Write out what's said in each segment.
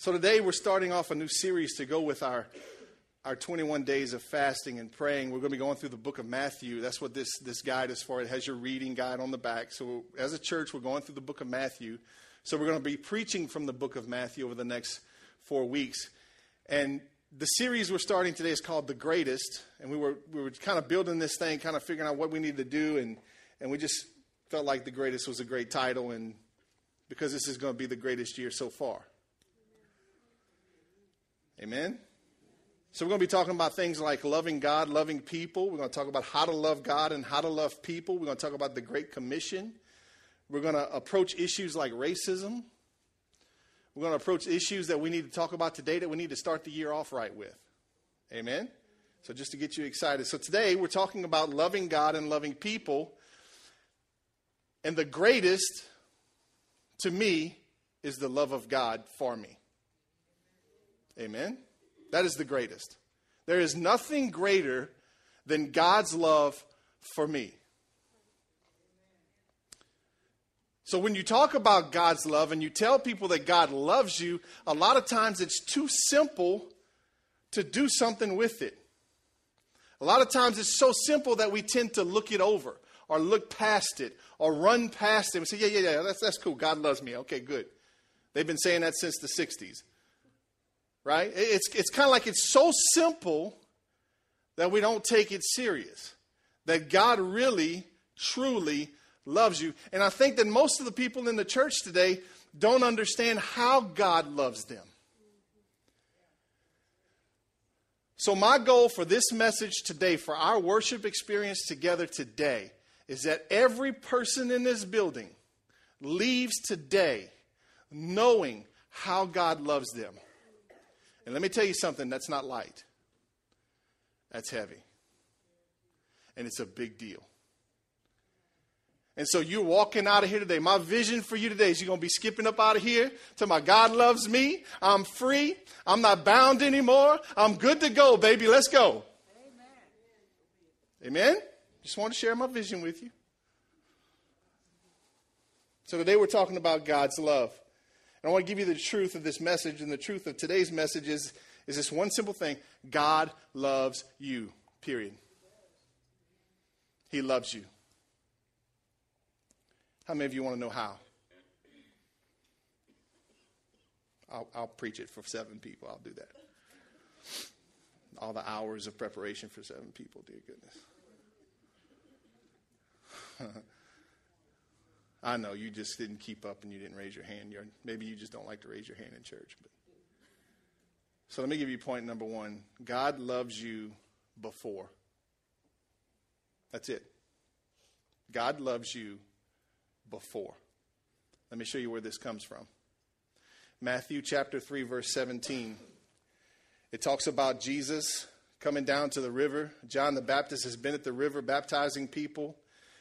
So today we're starting off a new series to go with our our 21 days of fasting and praying. We're going to be going through the book of Matthew. That's what this this guide is for. It has your reading guide on the back. So as a church, we're going through the book of Matthew. So we're going to be preaching from the book of Matthew over the next 4 weeks. And the series we're starting today is called The Greatest, and we were we were kind of building this thing, kind of figuring out what we needed to do and and we just felt like The Greatest was a great title and because this is going to be the greatest year so far. Amen? So, we're going to be talking about things like loving God, loving people. We're going to talk about how to love God and how to love people. We're going to talk about the Great Commission. We're going to approach issues like racism. We're going to approach issues that we need to talk about today that we need to start the year off right with. Amen? So, just to get you excited. So, today we're talking about loving God and loving people. And the greatest, to me, is the love of God for me. Amen? That is the greatest. There is nothing greater than God's love for me. So when you talk about God's love and you tell people that God loves you, a lot of times it's too simple to do something with it. A lot of times it's so simple that we tend to look it over or look past it or run past it and say, yeah, yeah, yeah, that's, that's cool. God loves me. Okay, good. They've been saying that since the 60s right? It's, it's kind of like it's so simple that we don't take it serious. That God really, truly loves you. And I think that most of the people in the church today don't understand how God loves them. So, my goal for this message today, for our worship experience together today, is that every person in this building leaves today knowing how God loves them. And let me tell you something that's not light, that's heavy. And it's a big deal. And so you're walking out of here today. My vision for you today is you're going to be skipping up out of here to my God loves me. I'm free. I'm not bound anymore. I'm good to go, baby. Let's go. Amen. Amen? Just want to share my vision with you. So today we're talking about God's love. And I want to give you the truth of this message, and the truth of today's message is, is this one simple thing God loves you, period. He loves you. How many of you want to know how? I'll, I'll preach it for seven people. I'll do that. All the hours of preparation for seven people, dear goodness. I know you just didn't keep up and you didn't raise your hand. You're, maybe you just don't like to raise your hand in church. But. So let me give you point number one God loves you before. That's it. God loves you before. Let me show you where this comes from. Matthew chapter 3, verse 17. It talks about Jesus coming down to the river. John the Baptist has been at the river baptizing people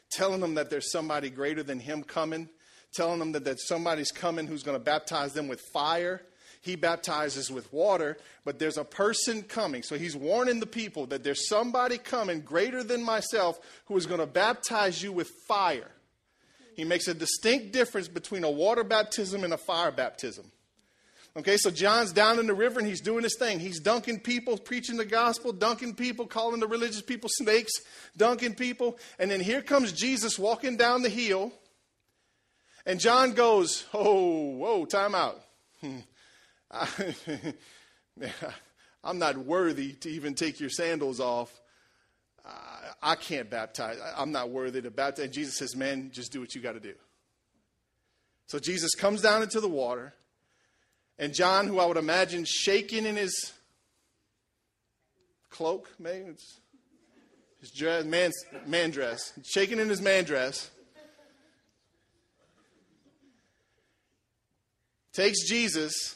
telling them that there's somebody greater than him coming, telling them that, that somebody's coming who's going to baptize them with fire. He baptizes with water, but there's a person coming. So he's warning the people that there's somebody coming greater than myself who is going to baptize you with fire. He makes a distinct difference between a water baptism and a fire baptism. Okay, so John's down in the river and he's doing his thing. He's dunking people, preaching the gospel, dunking people, calling the religious people snakes, dunking people. And then here comes Jesus walking down the hill. And John goes, Oh, whoa, time out. I, am not worthy to even take your sandals off. I can't baptize. I'm not worthy to baptize. And Jesus says, Man, just do what you got to do. So Jesus comes down into the water. And John, who I would imagine shaking in his cloak, maybe it's his dress, man, man dress, shaking in his man dress, takes Jesus.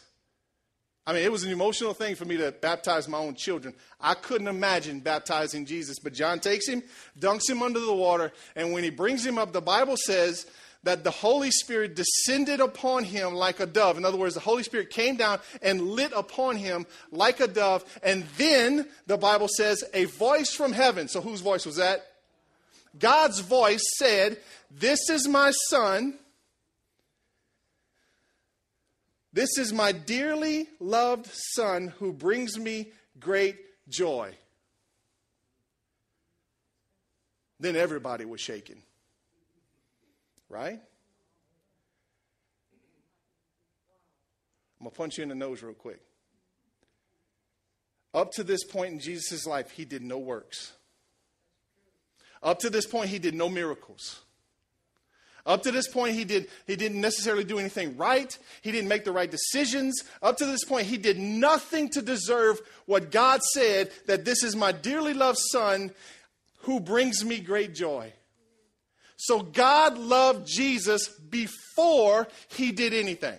I mean, it was an emotional thing for me to baptize my own children. I couldn't imagine baptizing Jesus, but John takes him, dunks him under the water, and when he brings him up, the Bible says that the Holy Spirit descended upon him like a dove. In other words, the Holy Spirit came down and lit upon him like a dove. And then the Bible says, a voice from heaven. So whose voice was that? God's voice said, This is my son. This is my dearly loved Son who brings me great joy. Then everybody was shaking. Right? I'm going to punch you in the nose real quick. Up to this point in Jesus' life, he did no works. Up to this point, he did no miracles. Up to this point, he, did, he didn't necessarily do anything right. He didn't make the right decisions. Up to this point, he did nothing to deserve what God said that this is my dearly loved son who brings me great joy. So God loved Jesus before he did anything.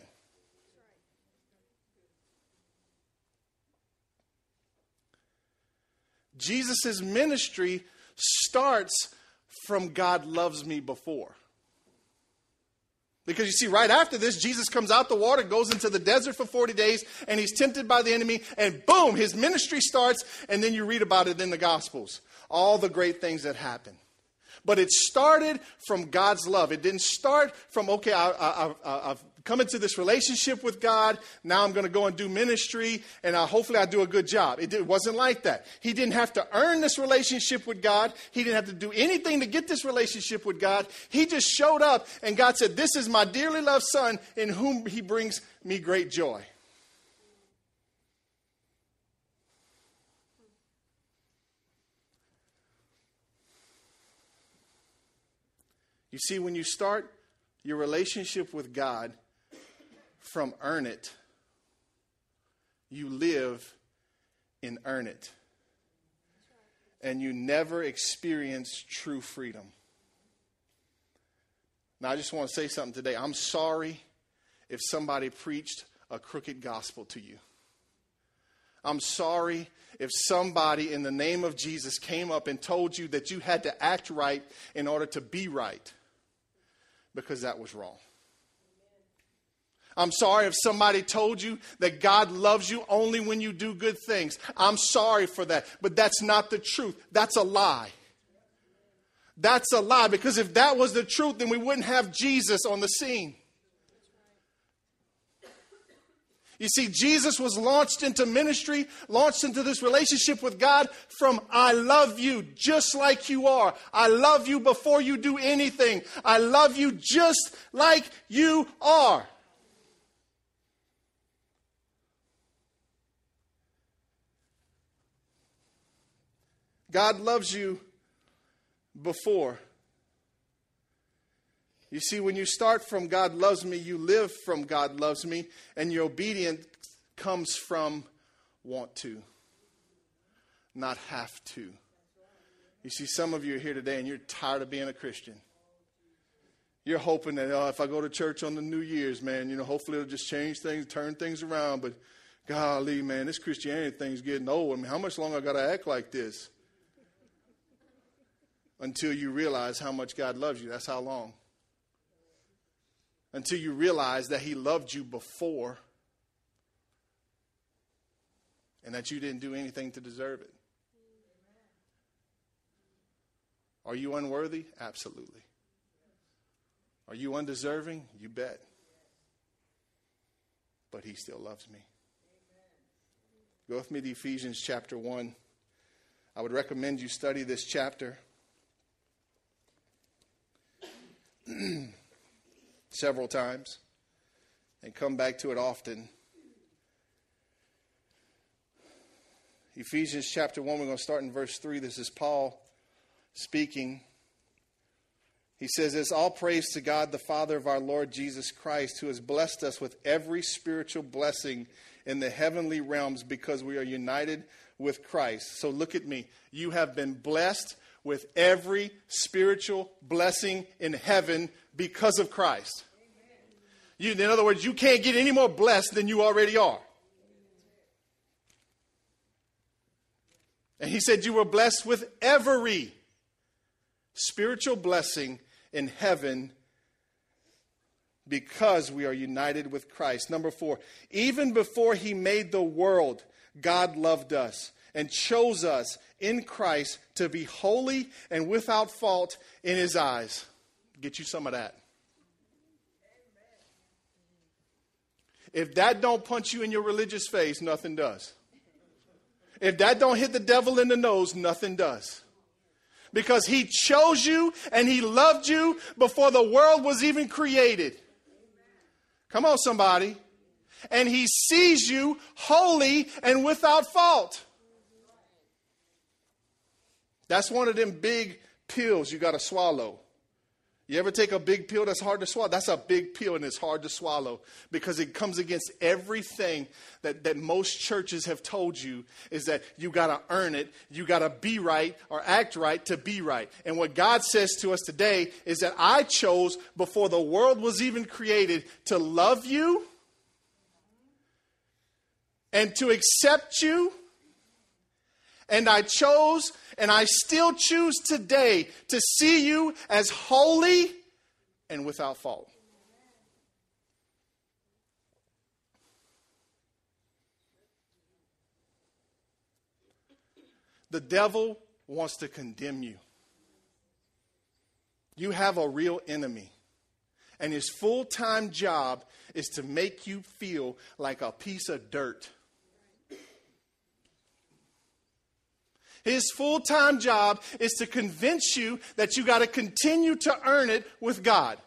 Jesus' ministry starts from God loves me before. Because you see, right after this, Jesus comes out the water, goes into the desert for 40 days, and he's tempted by the enemy, and boom, his ministry starts, and then you read about it in the Gospels. All the great things that happen. But it started from God's love. It didn't start from, okay, I, I've come into this relationship with God. Now I'm going to go and do ministry, and I, hopefully I do a good job. It, it wasn't like that. He didn't have to earn this relationship with God. He didn't have to do anything to get this relationship with God. He just showed up, and God said, This is my dearly loved Son in whom He brings me great joy. You see, when you start your relationship with God, from earn it. You live in earn it. And you never experience true freedom. Now, I just want to say something today. I'm sorry if somebody preached a crooked gospel to you. I'm sorry if somebody in the name of Jesus came up and told you that you had to act right in order to be right, because that was wrong. I'm sorry if somebody told you that God loves you only when you do good things. I'm sorry for that, but that's not the truth. That's a lie. That's a lie because if that was the truth, then we wouldn't have Jesus on the scene. You see, Jesus was launched into ministry, launched into this relationship with God from I love you just like you are. I love you before you do anything. I love you just like you are. God loves you before. You see, when you start from God loves me, you live from God loves me, and your obedience comes from want to, not have to. You see, some of you are here today and you're tired of being a Christian. You're hoping that, oh, if I go to church on the New Year's, man, you know, hopefully it'll just change things, turn things around. But golly, man, this Christianity thing's getting old. I mean, how much longer I got to act like this? until you realize how much God loves you. That's how long. Until you realize that He loved you before and that you didn't do anything to deserve it. Are you unworthy? Absolutely. Are you undeserving? You bet. But He still loves me. Go with me to Ephesians chapter 1. I would recommend you study this chapter. several times and come back to it often. Ephesians chapter 1, we're going to start in verse 3. This is Paul speaking. He says "It's all praise to God, the Father of our Lord Jesus Christ, who has blessed us with every spiritual blessing in the heavenly realms because we are united with Christ. So look at me. You have been blessed with every spiritual blessing in heaven because of Christ. You, in other words, you can't get any more blessed than you already are. And he said, You were blessed with every spiritual blessing in heaven because we are united with Christ. Number four, even before he made the world, God loved us and chose us in Christ to be holy and without fault in his eyes. Get you some of that. If that don't punch you in your religious face, nothing does. If that don't hit the devil in the nose, nothing does. Because he chose you and he loved you before the world was even created. Come on, somebody. And he sees you holy and without fault. That's one of them big pills you got to swallow. You ever take a big pill that's hard to swallow? That's a big pill and it's hard to swallow because it comes against everything that, that most churches have told you is that you got to earn it, you got to be right or act right to be right. And what God says to us today is that I chose before the world was even created to love you and to accept you. And I chose and I still choose today to see you as holy and without fault. The devil wants to condemn you. You have a real enemy. And his full time job is to make you feel like a piece of dirt. His full time job is to convince you that you got to continue to earn it with God.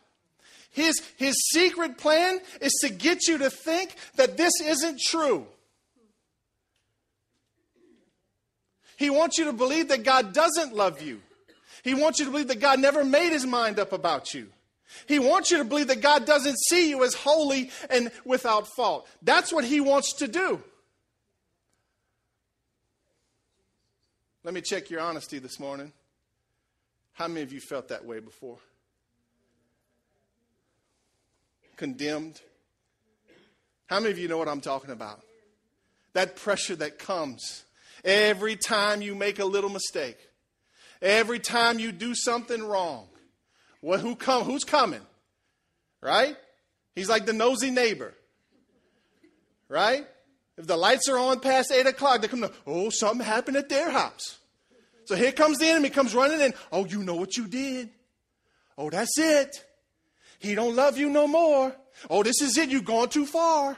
His, his secret plan is to get you to think that this isn't true. He wants you to believe that God doesn't love you. He wants you to believe that God never made his mind up about you. He wants you to believe that God doesn't see you as holy and without fault. That's what he wants to do. Let me check your honesty this morning. How many of you felt that way before? Condemned? How many of you know what I'm talking about? That pressure that comes every time you make a little mistake, every time you do something wrong. Well, who come, who's coming? Right? He's like the nosy neighbor. Right? If the lights are on past 8 o'clock, they come to, oh, something happened at their house. So here comes the enemy, comes running in. Oh, you know what you did. Oh, that's it. He don't love you no more. Oh, this is it. You've gone too far.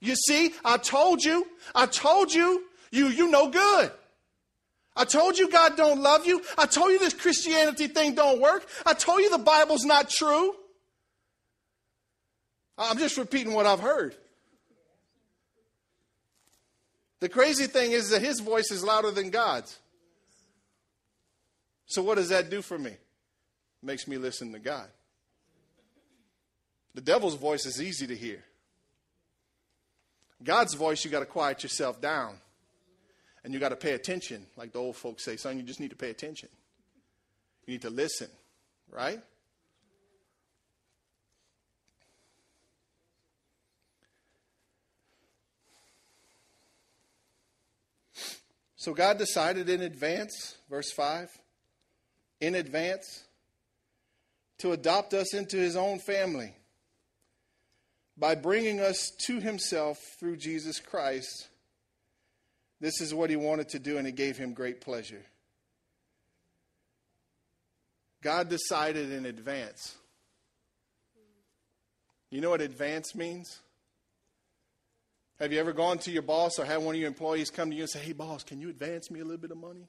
You see, I told you. I told you. You, you no good. I told you God don't love you. I told you this Christianity thing don't work. I told you the Bible's not true. I'm just repeating what I've heard. The crazy thing is that his voice is louder than God's. So, what does that do for me? It makes me listen to God. The devil's voice is easy to hear. God's voice, you got to quiet yourself down. And you got to pay attention. Like the old folks say, son, you just need to pay attention. You need to listen, right? So God decided in advance, verse 5, in advance to adopt us into his own family by bringing us to himself through Jesus Christ. This is what he wanted to do, and it gave him great pleasure. God decided in advance. You know what advance means? Have you ever gone to your boss or had one of your employees come to you and say, Hey, boss, can you advance me a little bit of money?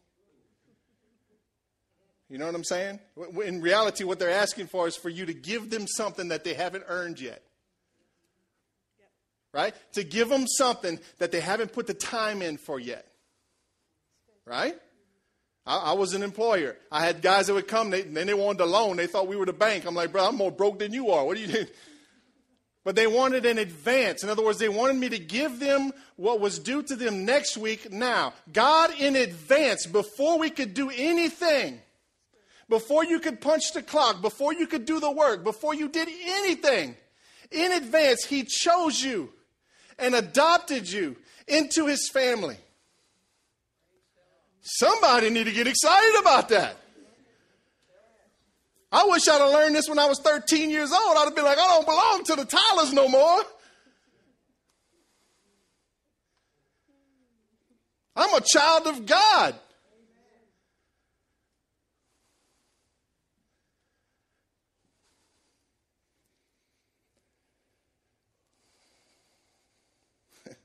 You know what I'm saying? In reality, what they're asking for is for you to give them something that they haven't earned yet. Right? To give them something that they haven't put the time in for yet. Right? I, I was an employer. I had guys that would come, they, then they wanted a loan. They thought we were the bank. I'm like, bro, I'm more broke than you are. What are you doing? But they wanted an advance. In other words, they wanted me to give them what was due to them next week now. God in advance, before we could do anything, before you could punch the clock, before you could do the work, before you did anything, in advance, He chose you and adopted you into His family. Somebody need to get excited about that. I wish I'd have learned this when I was 13 years old. I'd have been like, I don't belong to the Tylers no more. I'm a child of God.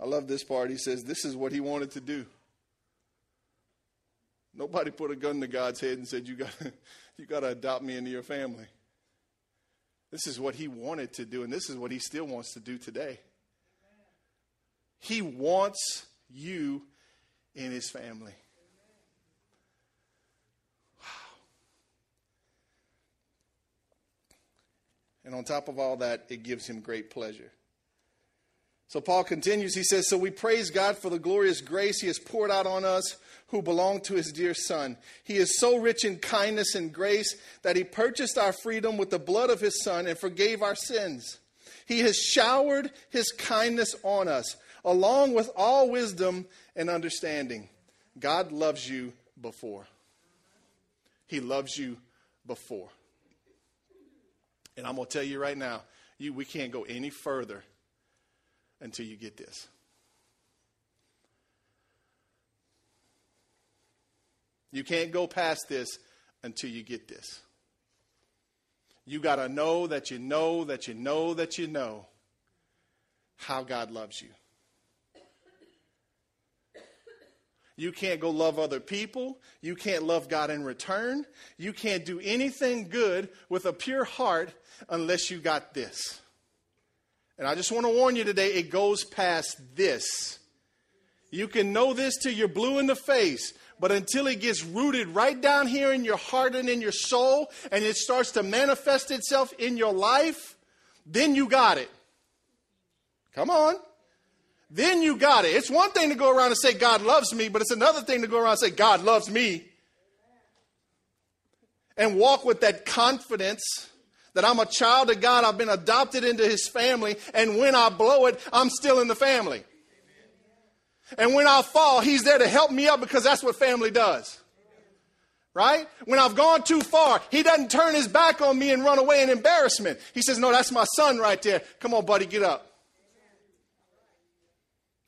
I love this part. He says, This is what he wanted to do. Nobody put a gun to God's head and said, You got you got to adopt me into your family. This is what he wanted to do, and this is what he still wants to do today. He wants you in his family. Wow. And on top of all that, it gives him great pleasure. So Paul continues, he says, So we praise God for the glorious grace he has poured out on us who belong to his dear Son. He is so rich in kindness and grace that he purchased our freedom with the blood of his Son and forgave our sins. He has showered his kindness on us, along with all wisdom and understanding. God loves you before. He loves you before. And I'm going to tell you right now, you, we can't go any further until you get this. You can't go past this until you get this. You got to know that you know that you know that you know how God loves you. You can't go love other people. You can't love God in return. You can't do anything good with a pure heart unless you got this. And I just want to warn you today, it goes past this. You can know this till you're blue in the face, but until it gets rooted right down here in your heart and in your soul, and it starts to manifest itself in your life, then you got it. Come on. Then you got it. It's one thing to go around and say, God loves me, but it's another thing to go around and say, God loves me. And walk with that confidence that I'm a child of God, I've been adopted into his family, and when I blow it, I'm still in the family. And when I fall, he's there to help me up because that's what family does. Right? When I've gone too far, he doesn't turn his back on me and run away in embarrassment. He says, No, that's my son right there. Come on, buddy, get up.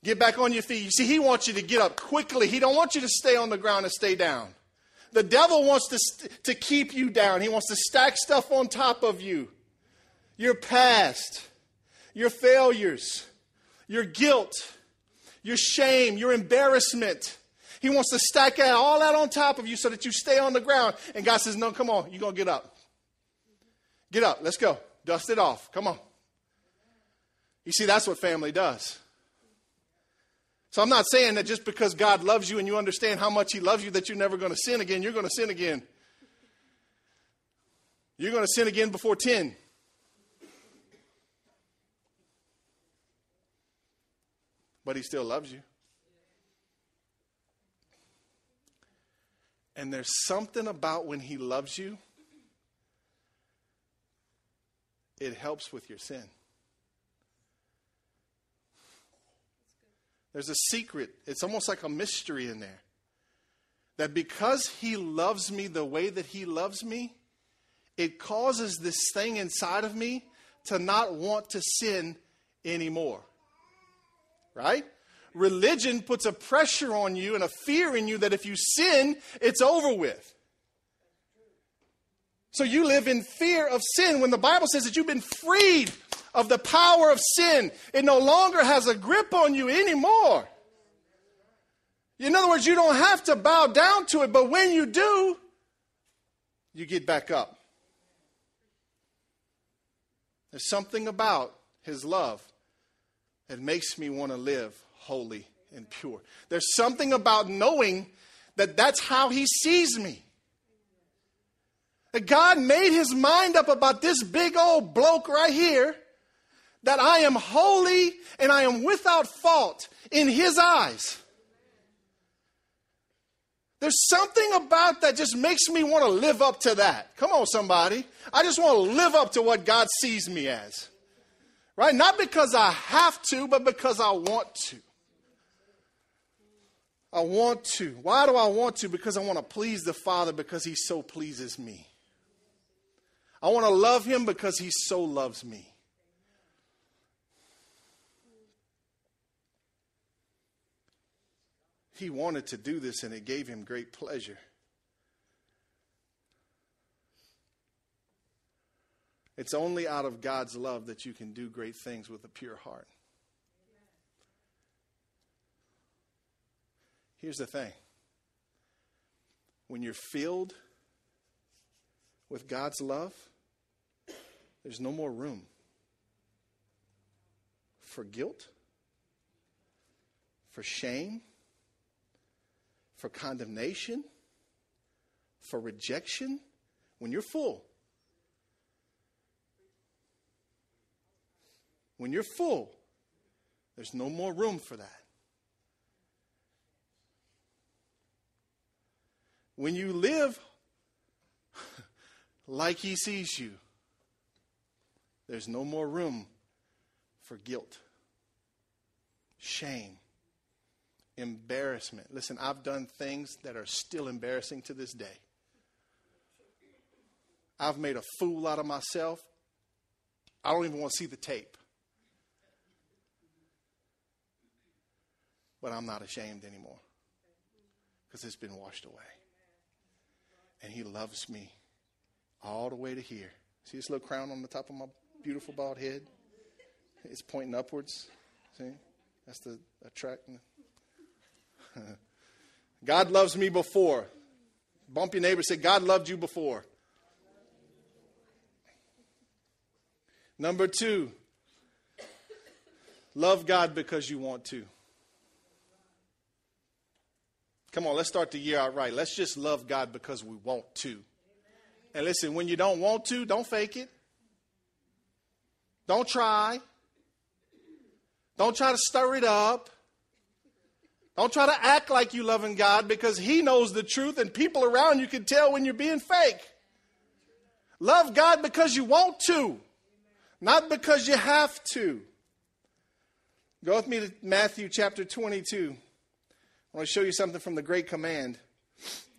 Get back on your feet. You see, he wants you to get up quickly. He don't want you to stay on the ground and stay down. The devil wants to, st- to keep you down. He wants to stack stuff on top of you. Your past, your failures, your guilt, your shame, your embarrassment. He wants to stack all that on top of you so that you stay on the ground. And God says, No, come on, you're going to get up. Get up, let's go. Dust it off. Come on. You see, that's what family does. So I'm not saying that just because God loves you and you understand how much He loves you that you're never going to sin again. You're going to sin again. You're going to sin again before 10. But He still loves you. And there's something about when He loves you, it helps with your sin. There's a secret, it's almost like a mystery in there. That because he loves me the way that he loves me, it causes this thing inside of me to not want to sin anymore. Right? Religion puts a pressure on you and a fear in you that if you sin, it's over with. So you live in fear of sin when the Bible says that you've been freed of the power of sin. It no longer has a grip on you anymore. In other words, you don't have to bow down to it, but when you do, you get back up. There's something about His love that makes me want to live holy and pure. There's something about knowing that that's how He sees me. That God made His mind up about this big old bloke right here that I am holy and I am without fault in His eyes. There's something about that just makes me want to live up to that. Come on, somebody. I just want to live up to what God sees me as. Right? Not because I have to, but because I want to. I want to. Why do I want to? Because I want to please the Father because He so pleases me. I want to love Him because He so loves me. He wanted to do this and it gave him great pleasure. It's only out of God's love that you can do great things with a pure heart. Here's the thing when you're filled with God's love, there's no more room for guilt, for shame, for condemnation, for rejection. When you're full, when you're full, there's no more room for that. When you live like He sees you, there's no more room for guilt, shame, embarrassment. Listen, I've done things that are still embarrassing to this day. I've made a fool out of myself. I don't even want to see the tape. But I'm not ashamed anymore because it's been washed away. And He loves me all the way to here. See this little crown on the top of my beautiful bald head? It's pointing upwards. See? That's the attract. God loves me before. Bump your neighbor, say, God loved you before. Number two, love God because you want to. Come on, let's start the year out right. Let's just love God because we want to. And listen, when you don't want to, don't fake it. Don't try. Don't try to stir it up. Don't try to act like you loving God because He knows the truth and people around you can tell when you're being fake. Love God because you want to, not because you have to. Go with me to Matthew chapter 22. I want to show you something from the Great Command.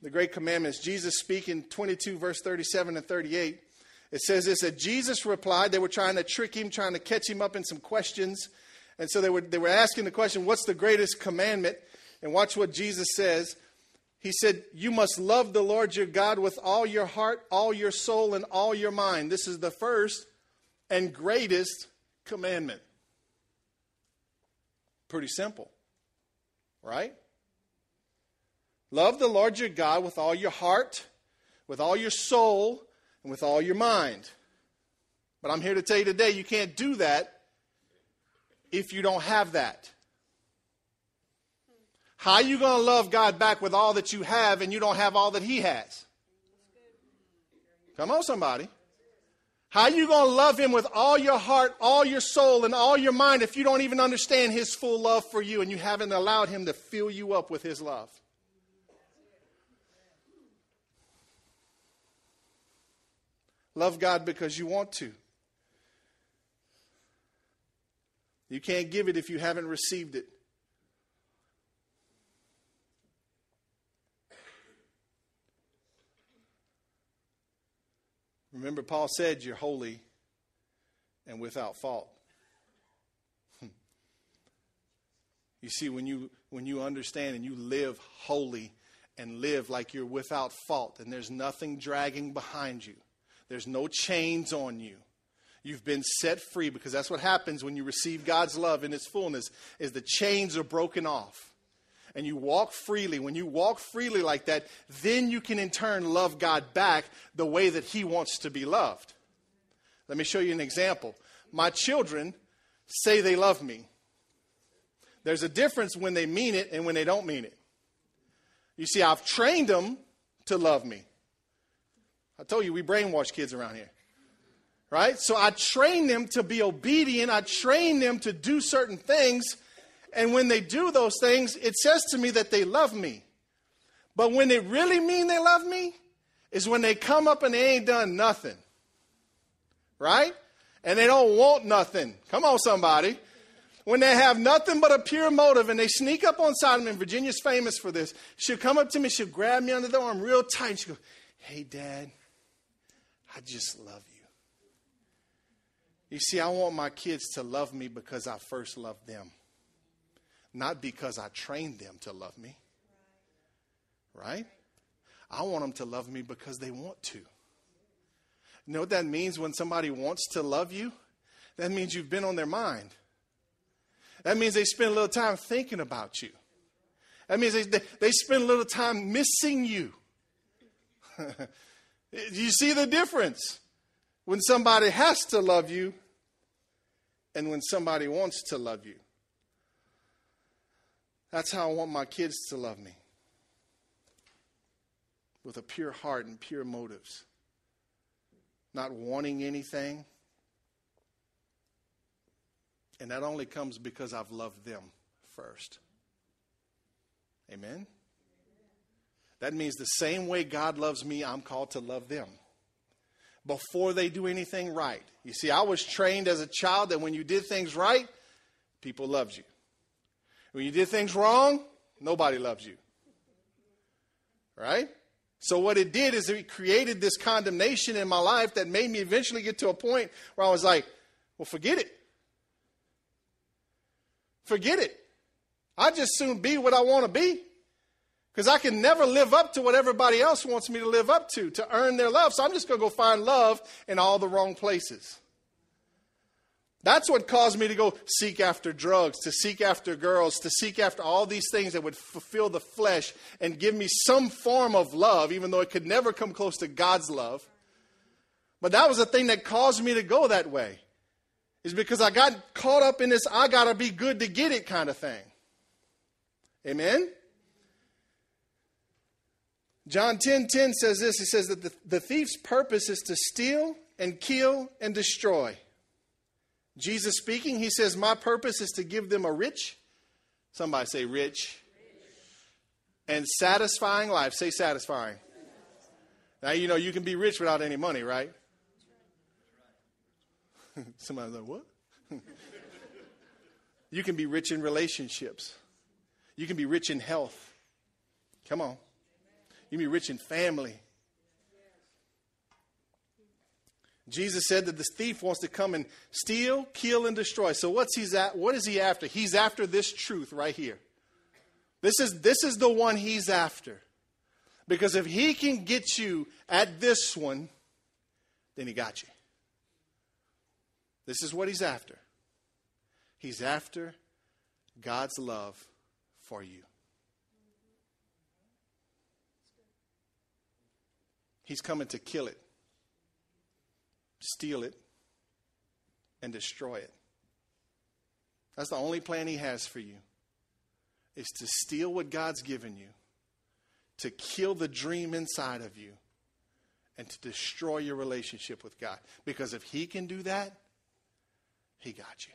The Great Commandments. Jesus speaking 22, verse 37 and 38. It says this that Jesus replied, they were trying to trick him, trying to catch him up in some questions. And so they were, they were asking the question, What's the greatest commandment? And watch what Jesus says. He said, You must love the Lord your God with all your heart, all your soul, and all your mind. This is the first and greatest commandment. Pretty simple, right? Love the Lord your God with all your heart, with all your soul, and with all your mind. But I'm here to tell you today you can't do that if you don't have that? How are you going to love God back with all that you have and you don't have all that He has? Come on, somebody. How are you going to love Him with all your heart, all your soul, and all your mind if you don't even understand His full love for you and you haven't allowed Him to fill you up with His love? Love God because you want to. You can't give it if you haven't received it. Remember, Paul said, You're holy and without fault. you see, when you, when you understand and you live holy and live like you're without fault, and there's nothing dragging behind you, there's no chains on you, You've been set free because that's what happens when you receive God's love in its fullness is the chains are broken off. And you walk freely. When you walk freely like that, then you can in turn love God back the way that he wants to be loved. Let me show you an example. My children say they love me. There's a difference when they mean it and when they don't mean it. You see, I've trained them to love me. I told you we brainwash kids around here right? So I train them to be obedient. I train them to do certain things. And when they do those things, it says to me that they love me. But when they really mean they love me, is when they come up and they ain't done nothing, right? And they don't want nothing. Come on, somebody. When they have nothing but a pure motive and they sneak up on and Virginia's famous for this, she'll come up to me, she'll grab me under the arm real tight, and she'll go, Hey, Dad, I just love. You see, I want my kids to love me because I first loved them, not because I trained them to love me. Right? I want them to love me because they want to. You know what that means when somebody wants to love you? That means you've been on their mind. That means they spend a little time thinking about you. That means they, they spend a little time missing you. Do you see the difference when somebody has to love you and when somebody wants to love you. That's how I want my kids to love me with a pure heart and pure motives, not wanting anything. And that only comes because I've loved them first. Amen? That means the same way God loves me, I'm called to love them before they do anything right. You see, I was trained as a child that when you did things right, people loved you. When you did things wrong, nobody loves you. Right? So, what it did is it created this condemnation in my life that made me eventually get to a point where I was like, well, forget it. Forget it. I just soon be what I want to be. Because I can never live up to what everybody else wants me to live up to, to earn their love. So I'm just going to go find love in all the wrong places. That's what caused me to go seek after drugs, to seek after girls, to seek after all these things that would fulfill the flesh and give me some form of love, even though it could never come close to God's love. But that was the thing that caused me to go that way, is because I got caught up in this I got to be good to get it kind of thing. Amen? John 10 10 says this. He says that the, the thief's purpose is to steal and kill and destroy. Jesus speaking, he says, My purpose is to give them a rich, somebody say rich. and satisfying life. Say satisfying. Now, you know, you can be rich without any money, right? Somebody's like, what? you can be rich in relationships. You can be rich in health. Come on. You can be rich in family. Jesus said that this thief wants to come and steal, kill, and destroy. So what's he's at? What is he after? He's after this truth right here. This is this is the one he's after. Because if he can get you at this one, then he got you. This is what he's after. He's after God's love for you. He's coming to kill it steal it, and destroy it. That's the only plan he has for you. Is to steal what God's given you, to kill the dream inside of you, and to destroy your relationship with God. Because if he can do that, he got you.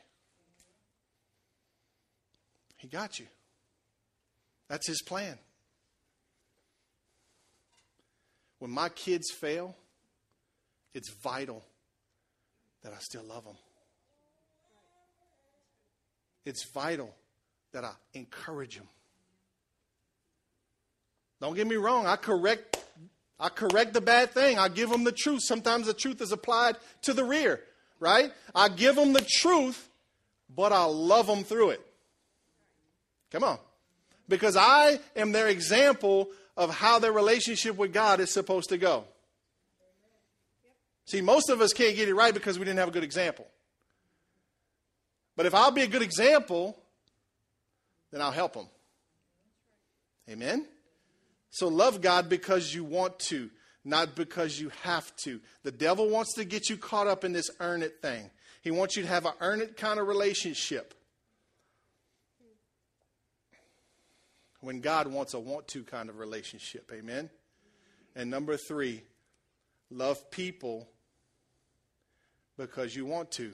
He got you. That's his plan. When my kids fail, it's vital that I still love them. It's vital that I encourage them. Don't get me wrong, I correct I correct the bad thing. I give them the truth. Sometimes the truth is applied to the rear, right? I give them the truth, but I love them through it. Come on. Because I am their example of how their relationship with God is supposed to go. See, most of us can't get it right because we didn't have a good example. But if I'll be a good example, then I'll help them. Amen? So love God because you want to, not because you have to. The devil wants to get you caught up in this earn it thing. He wants you to have an earn it kind of relationship. When God wants a want to kind of relationship. Amen? And number three, love people because you want to.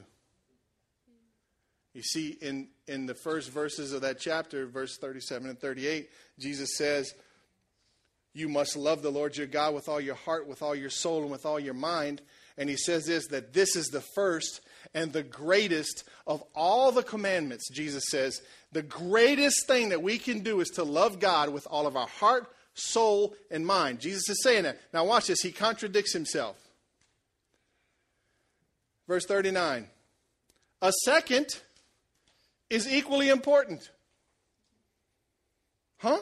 You see, in, in the first verses of that chapter, verse 37 and 38, Jesus says, You must love the Lord your God with all your heart, with all your soul, and with all your mind. And he says this that this is the first and the greatest of all the commandments. Jesus says, The greatest thing that we can do is to love God with all of our heart, soul, and mind. Jesus is saying that. Now, watch this. He contradicts himself. Verse 39. A second is equally important. Huh?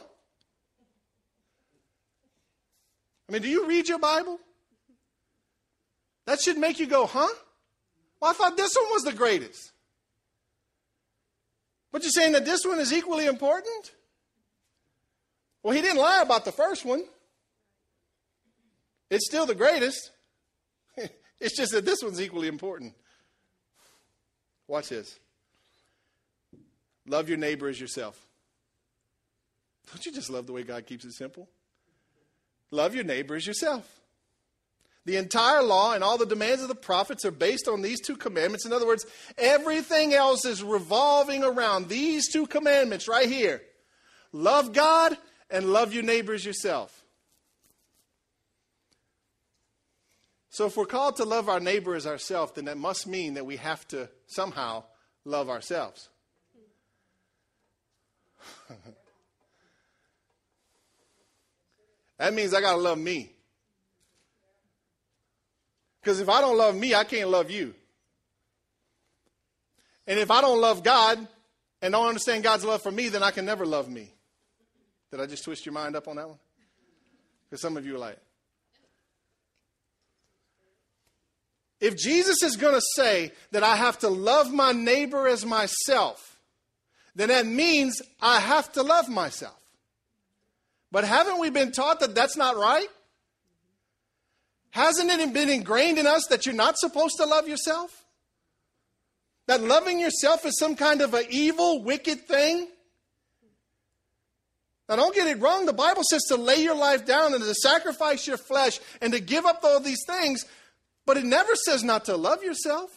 I mean, do you read your Bible? That should make you go, huh? Well, I thought this one was the greatest. But you're saying that this one is equally important? Well, he didn't lie about the first one. It's still the greatest. it's just that this one's equally important. Watch this. Love your neighbor as yourself. Don't you just love the way God keeps it simple? Love your neighbor as yourself. The entire law and all the demands of the prophets are based on these two commandments. In other words, everything else is revolving around these two commandments right here love God and love your neighbors yourself. So, if we're called to love our neighbor as ourselves, then that must mean that we have to somehow love ourselves. that means I got to love me. Because if I don't love me, I can't love you. And if I don't love God and don't understand God's love for me, then I can never love me. Did I just twist your mind up on that one? Because some of you are like, if Jesus is going to say that I have to love my neighbor as myself, then that means I have to love myself. But haven't we been taught that that's not right? Hasn't it been ingrained in us that you're not supposed to love yourself? That loving yourself is some kind of an evil, wicked thing? Now, don't get it wrong. The Bible says to lay your life down and to sacrifice your flesh and to give up all these things, but it never says not to love yourself.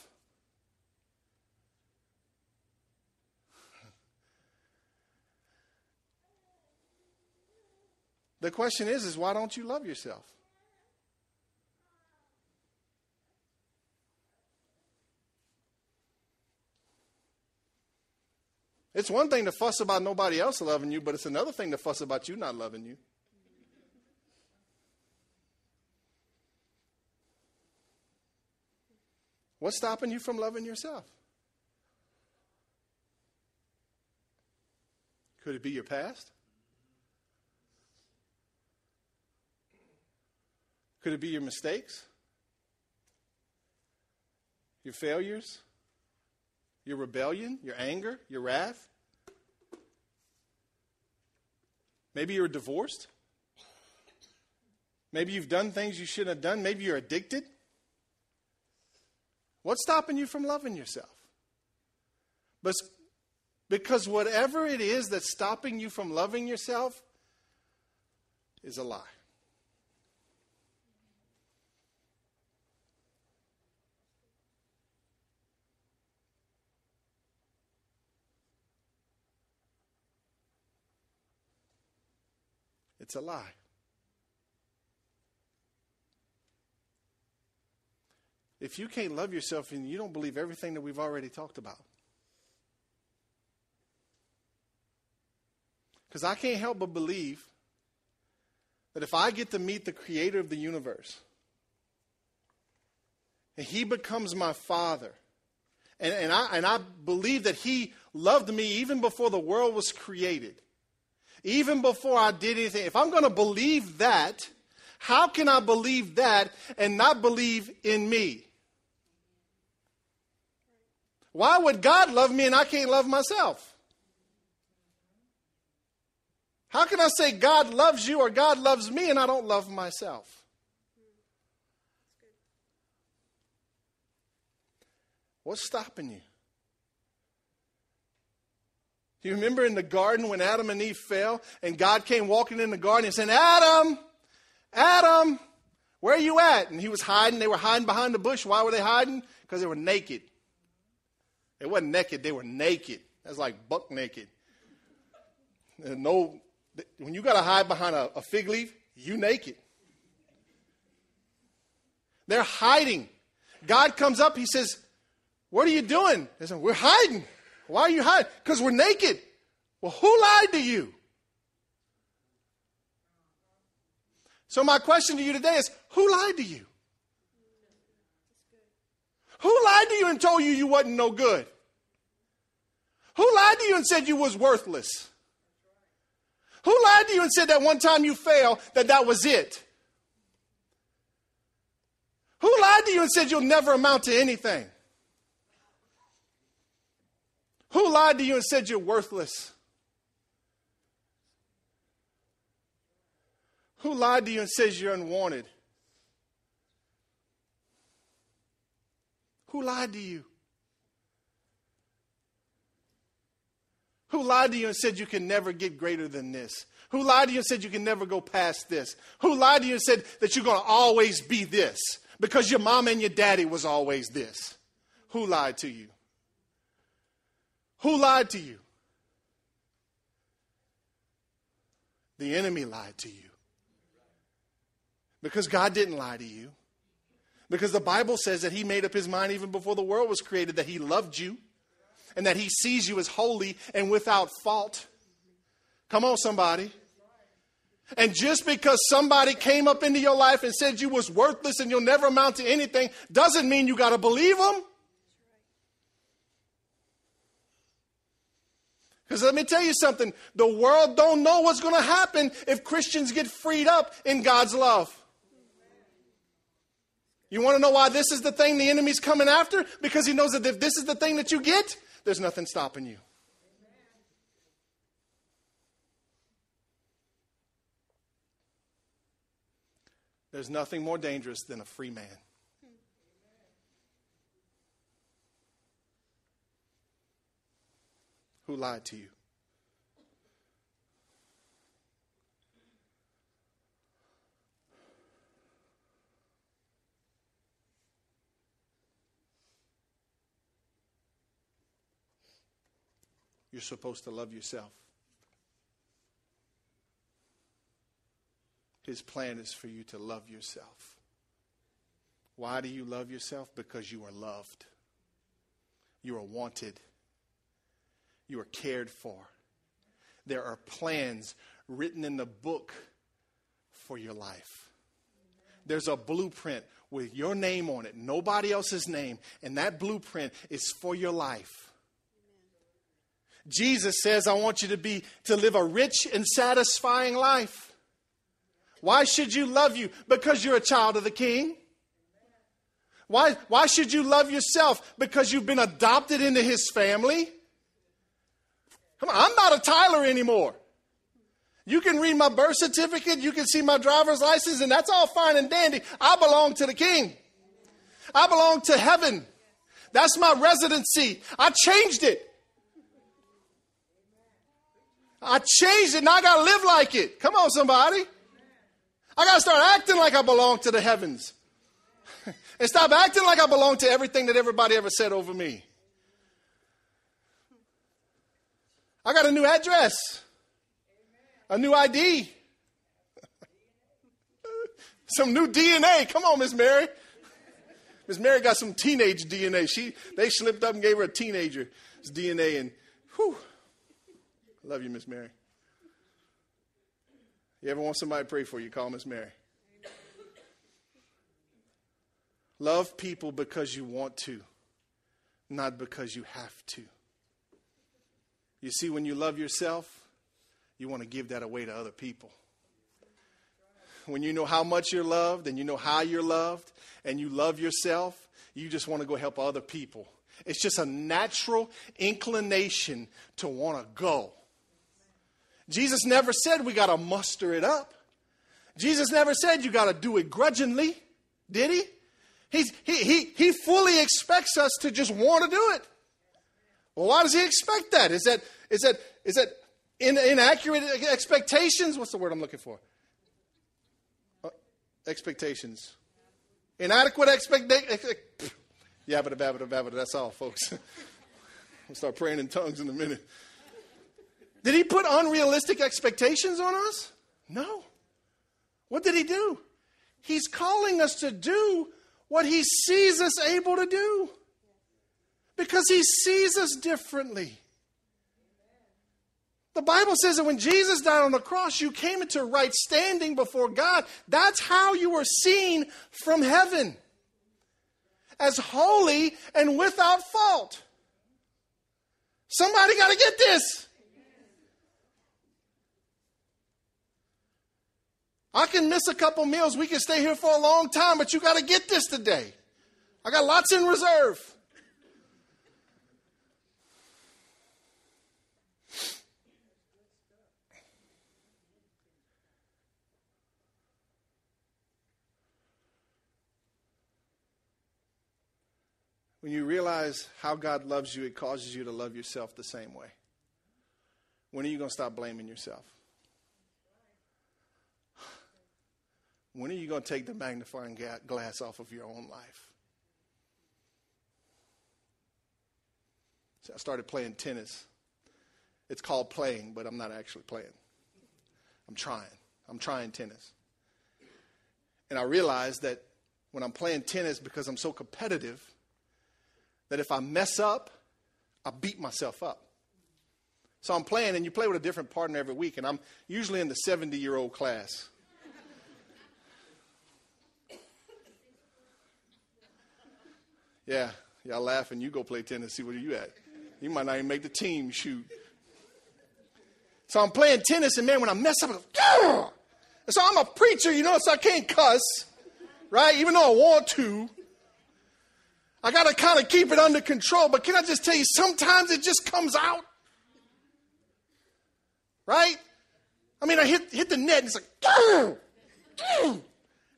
The question is, is why don't you love yourself? It's one thing to fuss about nobody else loving you, but it's another thing to fuss about you not loving you. What's stopping you from loving yourself? Could it be your past? Could it be your mistakes? Your failures? Your rebellion, your anger, your wrath. Maybe you're divorced. Maybe you've done things you shouldn't have done. Maybe you're addicted. What's stopping you from loving yourself? But because whatever it is that's stopping you from loving yourself is a lie. It's a lie. If you can't love yourself and you don't believe everything that we've already talked about, because I can't help but believe that if I get to meet the creator of the universe, and he becomes my father, and, and, I, and I believe that he loved me even before the world was created, even before I did anything. If I'm going to believe that, how can I believe that and not believe in me? Why would God love me and I can't love myself? How can I say God loves you or God loves me and I don't love myself? What's stopping you? Do you remember in the garden when Adam and Eve fell and God came walking in the garden and said, Adam, Adam, where are you at? And he was hiding. They were hiding behind the bush. Why were they hiding? Because they were naked. They wasn't naked, they were naked. That's like buck naked. And no, when you got to hide behind a, a fig leaf, you naked. They're hiding. God comes up, he says, What are you doing? They said, We're hiding. Why are you hiding? Because we're naked. Well, who lied to you? So, my question to you today is who lied to you? Who lied to you and told you you wasn't no good? Who lied to you and said you was worthless? Who lied to you and said that one time you failed, that that was it? Who lied to you and said you'll never amount to anything? Who lied to you and said you're worthless? Who lied to you and says you're unwanted? Who lied to you? Who lied to you and said you can never get greater than this? Who lied to you and said you can never go past this? Who lied to you and said that you're going to always be this because your mom and your daddy was always this? Who lied to you? Who lied to you? The enemy lied to you. Because God didn't lie to you. Because the Bible says that He made up His mind even before the world was created that He loved you and that He sees you as holy and without fault. Come on, somebody. And just because somebody came up into your life and said you was worthless and you'll never amount to anything doesn't mean you got to believe them. Because let me tell you something, the world don't know what's going to happen if Christians get freed up in God's love. You want to know why this is the thing the enemy's coming after? Because he knows that if this is the thing that you get, there's nothing stopping you. There's nothing more dangerous than a free man. Who lied to you? You're supposed to love yourself. His plan is for you to love yourself. Why do you love yourself? Because you are loved. You are wanted. You are cared for. There are plans written in the book for your life. There's a blueprint with your name on it, nobody else's name, and that blueprint is for your life. Jesus says, I want you to be to live a rich and satisfying life. Why should you love you? Because you're a child of the king. Why, why should you love yourself? Because you've been adopted into his family. Come on, I'm not a Tyler anymore. You can read my birth certificate, you can see my driver's license, and that's all fine and dandy. I belong to the king. I belong to heaven. That's my residency. I changed it. I changed it and I got to live like it. Come on, somebody. I got to start acting like I belong to the heavens. and stop acting like I belong to everything that everybody ever said over me. I got a new address, a new ID, some new DNA. Come on, Miss Mary. Miss Mary got some teenage DNA. She they slipped up and gave her a teenager's DNA, and whew, I love you, Miss Mary. You ever want somebody to pray for you, call Miss Mary. Love people because you want to, not because you have to. You see, when you love yourself, you want to give that away to other people. When you know how much you're loved and you know how you're loved and you love yourself, you just want to go help other people. It's just a natural inclination to want to go Jesus never said we got to muster it up. Jesus never said you got to do it grudgingly, did he? He's, he, he, he fully expects us to just want to do it. Well, why does he expect that? Is that, is that, is that in, inaccurate expectations? What's the word I'm looking for? Uh, expectations. Inadequate expectations. Yabba dabba dabba, that's all, folks. we'll start praying in tongues in a minute. Did he put unrealistic expectations on us? No. What did he do? He's calling us to do what he sees us able to do because he sees us differently. The Bible says that when Jesus died on the cross, you came into right standing before God. That's how you were seen from heaven as holy and without fault. Somebody got to get this. I can miss a couple meals. We can stay here for a long time, but you got to get this today. I got lots in reserve. When you realize how God loves you, it causes you to love yourself the same way. When are you going to stop blaming yourself? When are you going to take the magnifying glass off of your own life? I started playing tennis. It's called playing, but I'm not actually playing. I'm trying. I'm trying tennis. And I realized that when I'm playing tennis, because I'm so competitive, that if I mess up, I beat myself up. So I'm playing, and you play with a different partner every week, and I'm usually in the 70 year old class. Yeah, y'all laughing. You go play tennis, see where you at. You might not even make the team shoot. So I'm playing tennis, and man, when I mess up, I'm like, and so I'm a preacher, you know, so I can't cuss, right? Even though I want to. I got to kind of keep it under control. But can I just tell you, sometimes it just comes out. Right? I mean, I hit, hit the net, and it's like,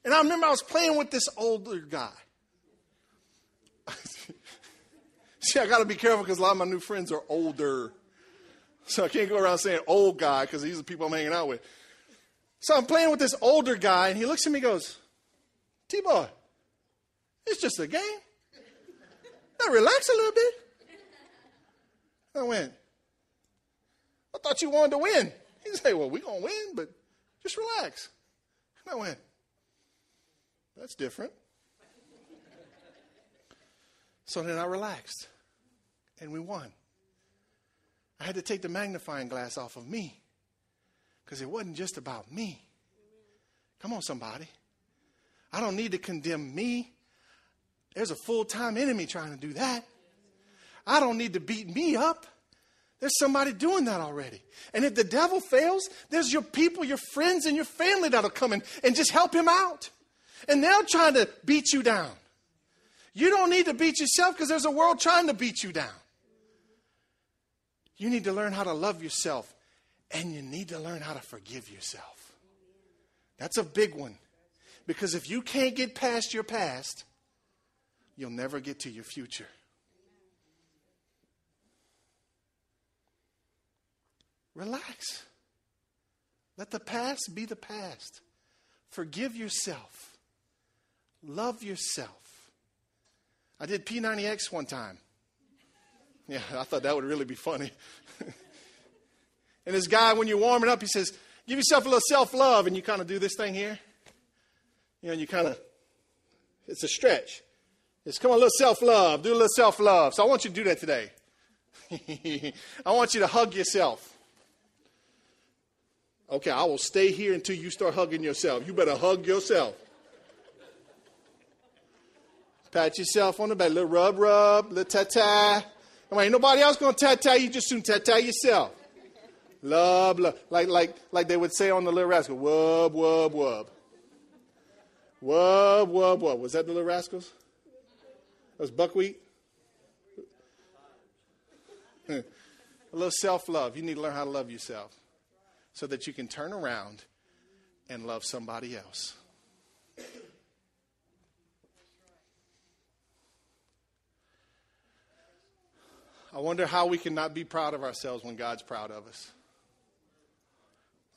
and I remember I was playing with this older guy. See, I got to be careful because a lot of my new friends are older. So I can't go around saying old guy because these are the people I'm hanging out with. So I'm playing with this older guy, and he looks at me and goes, T Boy, it's just a game. Now relax a little bit. I went, I thought you wanted to win. He said, Well, we're going to win, but just relax. And I went, That's different. So then I relaxed and we won. I had to take the magnifying glass off of me because it wasn't just about me. Come on, somebody. I don't need to condemn me. There's a full time enemy trying to do that. I don't need to beat me up. There's somebody doing that already. And if the devil fails, there's your people, your friends, and your family that'll come in and just help him out. And they'll try to beat you down. You don't need to beat yourself because there's a world trying to beat you down. You need to learn how to love yourself and you need to learn how to forgive yourself. That's a big one. Because if you can't get past your past, you'll never get to your future. Relax. Let the past be the past. Forgive yourself. Love yourself. I did P90X one time. Yeah, I thought that would really be funny. and this guy, when you're warming up, he says, Give yourself a little self love. And you kind of do this thing here. You know, and you kind of, it's a stretch. It's come on, a little self love. Do a little self love. So I want you to do that today. I want you to hug yourself. Okay, I will stay here until you start hugging yourself. You better hug yourself. Pat yourself on the back, little rub, rub, little ta ta. Come on, ain't nobody else gonna ta ta you. Just soon ta ta yourself. Love, love, like like like they would say on the Little Rascal, wub, wub, wub. Wub, wub, wub. Was that the Little Rascals? That was buckwheat. A little self love. You need to learn how to love yourself so that you can turn around and love somebody else. I wonder how we can not be proud of ourselves when God's proud of us.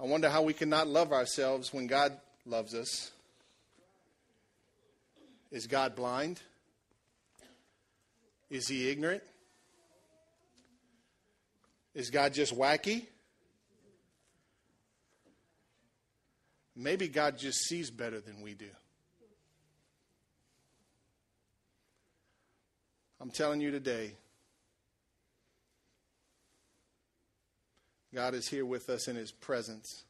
I wonder how we can not love ourselves when God loves us. Is God blind? Is he ignorant? Is God just wacky? Maybe God just sees better than we do. I'm telling you today, God is here with us in his presence.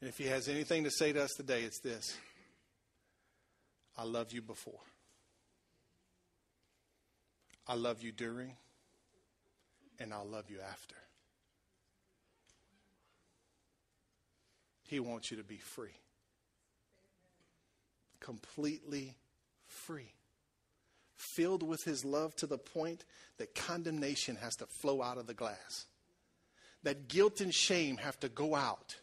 And if he has anything to say to us today, it's this. I love you before, I love you during, and I'll love you after. He wants you to be free, completely free. Filled with his love to the point that condemnation has to flow out of the glass, that guilt and shame have to go out.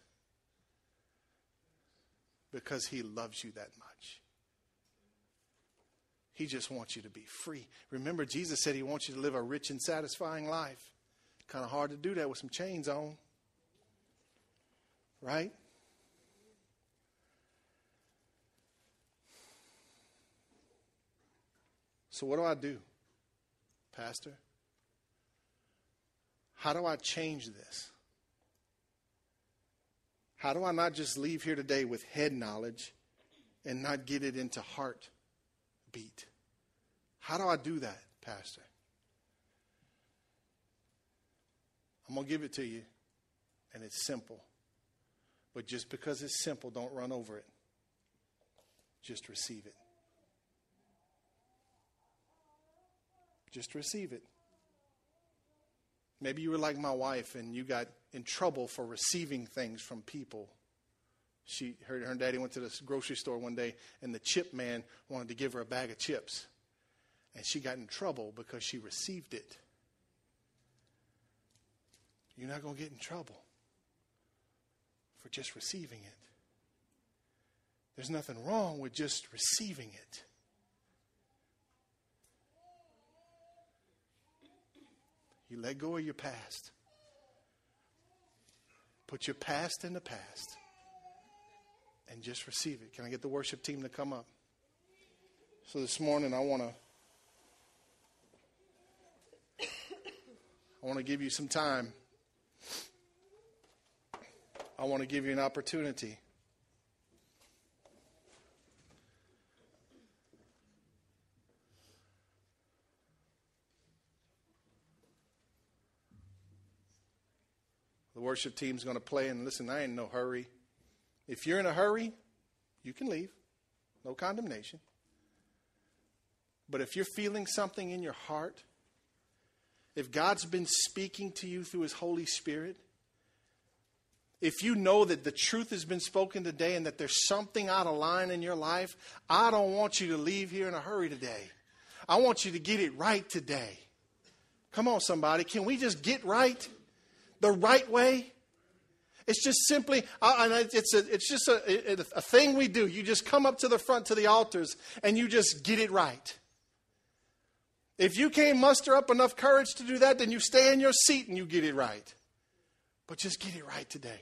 Because he loves you that much. He just wants you to be free. Remember, Jesus said he wants you to live a rich and satisfying life. Kind of hard to do that with some chains on. Right? So, what do I do, Pastor? How do I change this? How do I not just leave here today with head knowledge and not get it into heart beat? How do I do that, Pastor? I'm going to give it to you, and it's simple. But just because it's simple, don't run over it. Just receive it. Just receive it. Maybe you were like my wife and you got in trouble for receiving things from people. She, her, her daddy went to the grocery store one day and the chip man wanted to give her a bag of chips. And she got in trouble because she received it. You're not going to get in trouble for just receiving it. There's nothing wrong with just receiving it. You let go of your past. Put your past in the past and just receive it. Can I get the worship team to come up? So this morning I want to I want to give you some time. I want to give you an opportunity. The worship team's going to play, and listen, I ain't in no hurry. If you're in a hurry, you can leave. No condemnation. But if you're feeling something in your heart, if God's been speaking to you through His Holy Spirit, if you know that the truth has been spoken today and that there's something out of line in your life, I don't want you to leave here in a hurry today. I want you to get it right today. Come on, somebody. Can we just get right the right way? It's just simply, uh, it's, a, it's just a, a thing we do. You just come up to the front to the altars and you just get it right. If you can't muster up enough courage to do that, then you stay in your seat and you get it right. But just get it right today.